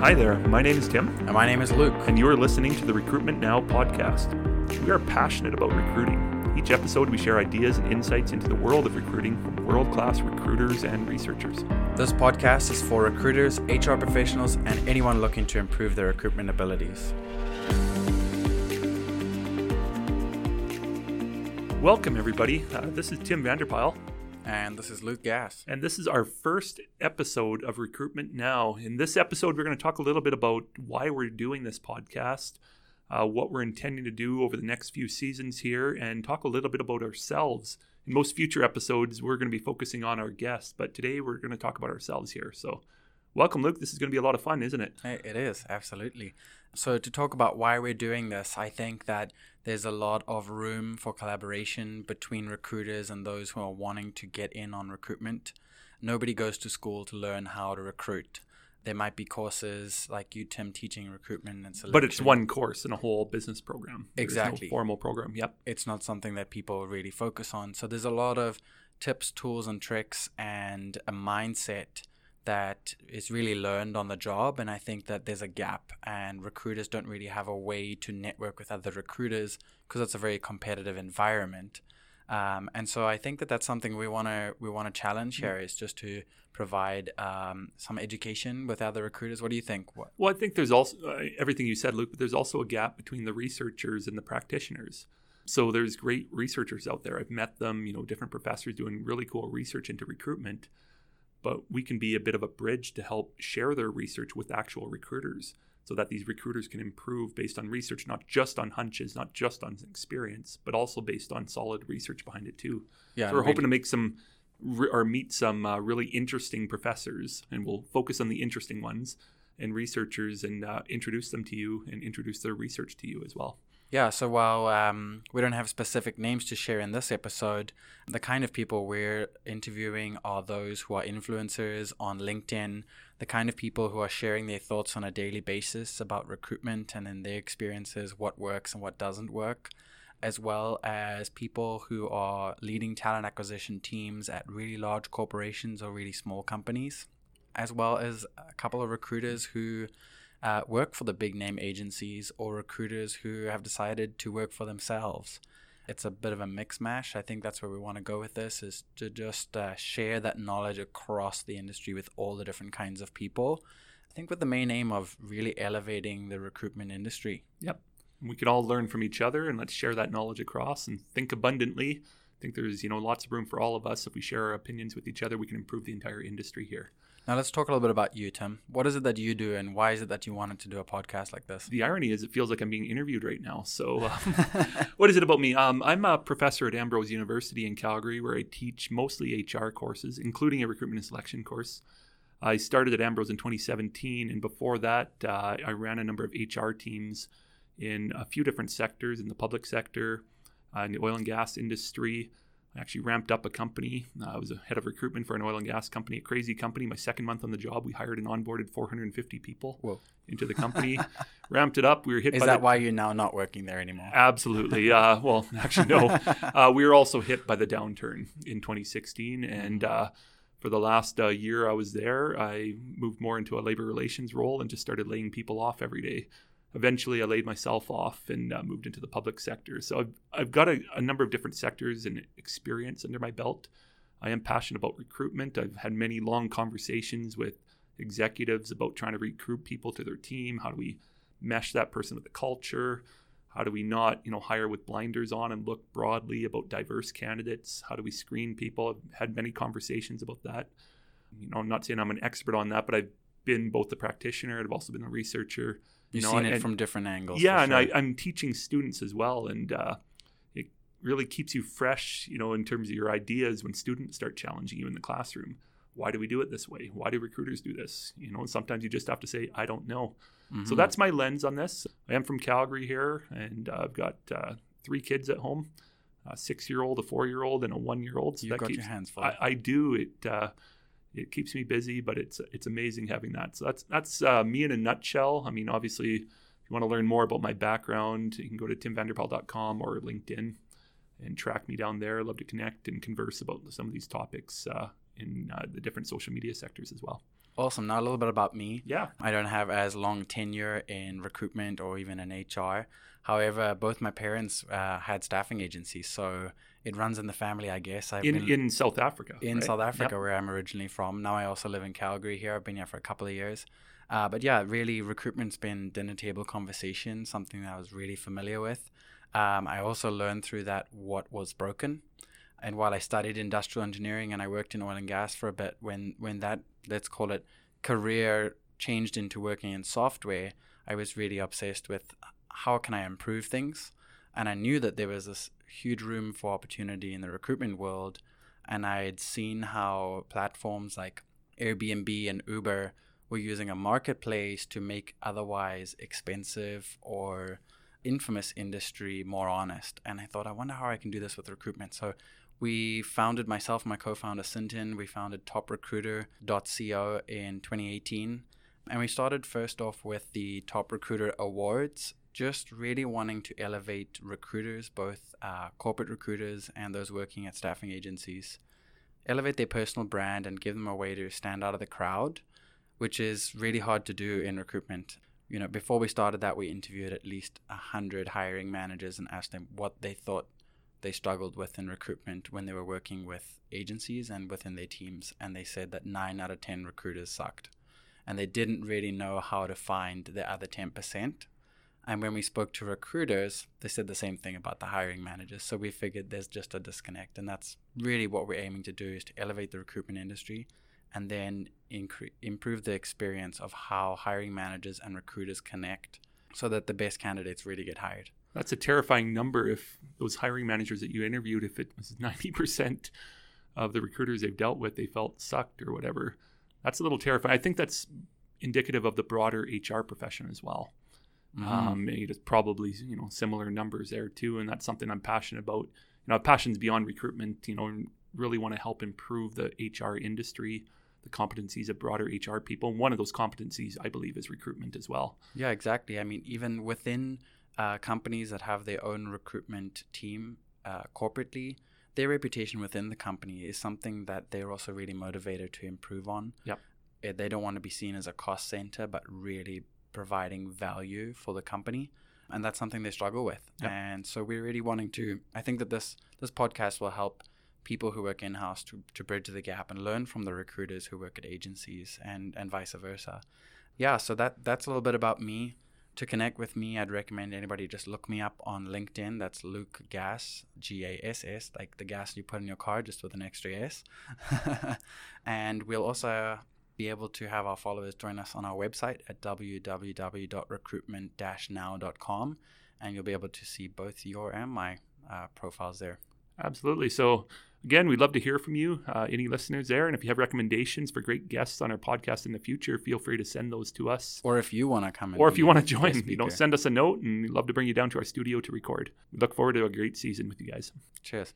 Hi there, my name is Tim, And my name is Luke. and you are listening to the Recruitment Now podcast. We are passionate about recruiting. Each episode, we share ideas and insights into the world of recruiting from world class recruiters and researchers. This podcast is for recruiters, HR professionals, and anyone looking to improve their recruitment abilities. Welcome, everybody. Uh, this is Tim Vanderpal, And this is Luke Gass. and this is our first episode of Recruitment Now. In this episode, we're going to talk a little bit about why we're doing this podcast, uh, what we're intending to do over the next few seasons here, and talk a little bit about ourselves. In most future episodes, we're going to be focusing on our guests, but today we're going to talk about ourselves here. So, welcome, Luke. This is going to be a lot of fun, isn't it? It is, absolutely. So, to talk about why we're doing this, I think that there's a lot of room for collaboration between recruiters and those who are wanting to get in on recruitment. Nobody goes to school to learn how to recruit. There might be courses like you, Tim, teaching recruitment and selection. But it's one course in a whole business program. There's no Exactly. formal program. Yep. it's not something that people really focus on. So there's a lot of tips, tools, and tricks, and a mindset that is really learned on the job. And I think that there's a gap, and recruiters don't really have a way to network with other recruiters because it's a very competitive environment. Um, and so I think that that's something we want to we want to challenge here is just to provide um, some education with other recruiters. What do you think? What, Well, I think there's also uh, everything you said, Luke, but there's also a gap between the researchers and the practitioners. So there's great researchers out there. I've met them, you know, different professors doing really cool research into recruitment. But we can be a bit of a bridge to help share their research with actual recruiters so that these recruiters can improve based on research, not just on hunches, not just on experience, but also based on solid research behind it too. yeah, So we're hoping to make some or meet some uh, really interesting professors, and we'll focus on the interesting ones and researchers, and uh, introduce them to you and introduce their research to you as well. Yeah, so while um, we don't have specific names to share in this episode, the kind of people we're interviewing are those who are influencers on LinkedIn, the kind of people who are sharing their thoughts on a daily basis about recruitment and in their experiences, what works and what doesn't work, as well as people who are leading talent acquisition teams at really large corporations or really small companies, as well as a couple of recruiters who uh, work for the big name agencies or recruiters who have decided to work for themselves. It's a bit of a mix mash. I think that's where we want to go with this is to just uh, share that knowledge across the industry with all the different kinds of people. I think with the main aim of really elevating the recruitment industry. Yep. We can all learn from each other, and let's share that knowledge across and think abundantly. I think there's you know lots of room for all of us. If we share our opinions with each other, we can improve the entire industry here. Now let's talk a little bit about you, Tim. What is it that you do, and why is it that you wanted to do a podcast like this? The irony is, it feels like I'm being interviewed right now. So, um, what is it about me? Um, I'm a professor at Ambrose University in Calgary, where I teach mostly HR courses, including a recruitment and selection course. I started at Ambrose in 2017, and before that, uh, I ran a number of HR teams in a few different sectors in the public sector, uh, in the oil and gas industry. Actually ramped up a company. Uh, I was a head of recruitment for an oil and gas company, a crazy company. My second month on the job, we hired and onboarded 450 people Whoa. into the company, ramped it up. We were hit Is by that the, why you're now not working there anymore? Absolutely. Uh, well, actually, no. Uh, we were also hit by the downturn in 2016. And uh, for the last uh, year I was there, I moved more into a labor relations role and just started laying people off every day. Eventually, I laid myself off and uh, moved into the public sector. So I've, I've got a, a number of different sectors and experience under my belt. I am passionate about recruitment. I've had many long conversations with executives about trying to recruit people to their team. How do we mesh that person with the culture? How do we not, you know, hire with blinders on and look broadly about diverse candidates? How do we screen people? I've had many conversations about that. You know, I'm not saying I'm an expert on that, but I've been both a practitioner and I've also been a researcher. You've know, seen it and- from different angles. Yeah, for and. I, I'm teaching students as well, and uh, it really keeps you fresh, you know, in terms of your ideas when students start challenging you in the classroom. Why do we do it this way? Why do recruiters do this? You know, and sometimes you just have to say, I don't know. So Mhm. that's my lens on this. I am from Calgary here, and uh, I've got uh, three kids at home a six year old, a four year old, and a one year old. So You've that got keeps, your hands full. I, I do. It uh, it keeps me busy, but it's it's amazing having that. So that's that's uh, me in a nutshell. I mean, obviously, if you want to learn more about my background, you can go to timvanderpal.com or LinkedIn and track me down there. I'd love to connect and converse about some of these topics uh, in uh, the different social media sectors as well. Awesome. Now a little bit about me. Yeah. I don't have as long tenure in recruitment or even in HR. However, both my parents uh, had staffing agencies, so it runs in the family, I guess. I've in, in South Africa. In right? South Africa, yep. where I'm originally from. Now I also live in Calgary here. I've been here for a couple of years. Uh, but yeah, really, recruitment's been dinner table conversation, something that I was really familiar with. Um, I also learned through that what was broken. And while I studied industrial engineering and I worked in oil and gas for a bit, when when that let's call it career changed into working in software, I was really obsessed with how can I improve things, and I knew that there was this huge room for opportunity in the recruitment world, and I had seen how platforms like Airbnb and Uber were using a marketplace to make otherwise expensive or infamous industry more honest. And I thought, I wonder how I can do this with recruitment. So we founded myself my co-founder Sintin, We founded TopRecruiter.co in 2018, and we started first off with the Top Recruiter Awards, just really wanting to elevate recruiters, both uh, corporate recruiters and those working at staffing agencies, elevate their personal brand and give them a way to stand out of the crowd, which is really hard to do in recruitment. You know, before we started that, we interviewed at least a hundred hiring managers and asked them what they thought they struggled with in recruitment when they were working with agencies and within their teams. And they said that nine out of 10 recruiters sucked. And they didn't really know how to find the other 10%. And when we spoke to recruiters, they said the same thing about the hiring managers. So we figured there's just a disconnect. And that's really what we're aiming to do is to elevate the recruitment industry and then incre- improve the experience of how hiring managers and recruiters connect so that the best candidates really get hired. That's a terrifying number if those hiring managers that you interviewed, if it was 90% of the recruiters they've dealt with, they felt sucked or whatever. That's a little terrifying. I think that's indicative of the broader HR profession as well. Mm-hmm. Um, it's probably you know similar numbers there too, and that's something I'm passionate about. You know, passions beyond recruitment. You know, really want to help improve the HR industry, the competencies of broader HR people. And one of those competencies, I believe, is recruitment as well. Yeah, exactly. I mean, even within uh, companies that have their own recruitment team uh, corporately, their reputation within the company is something that they're also really motivated to improve on. Yep. Eh, they don't want to be seen as a cost center, but really providing value for the company and that's something they struggle with yep. and so we're really wanting to i think that this this podcast will help people who work in-house to, to bridge the gap and learn from the recruiters who work at agencies and and vice versa yeah so that that's a little bit about me to connect with me i'd recommend anybody just look me up on linkedin that's luke Gass, g-a-s-s like the gas you put in your car just with an extra s and we'll also be able to have our followers join us on our website at www.recruitment-now.com and you'll be able to see both your and my uh, profiles there. Absolutely. So, again, we'd love to hear from you, uh, any listeners there. And if you have recommendations for great guests on our podcast in the future, feel free to send those to us. Or if you want to come Or if you want to join, you know, send us a note and we'd love to bring you down to our studio to record. We look forward to a great season with you guys. Cheers.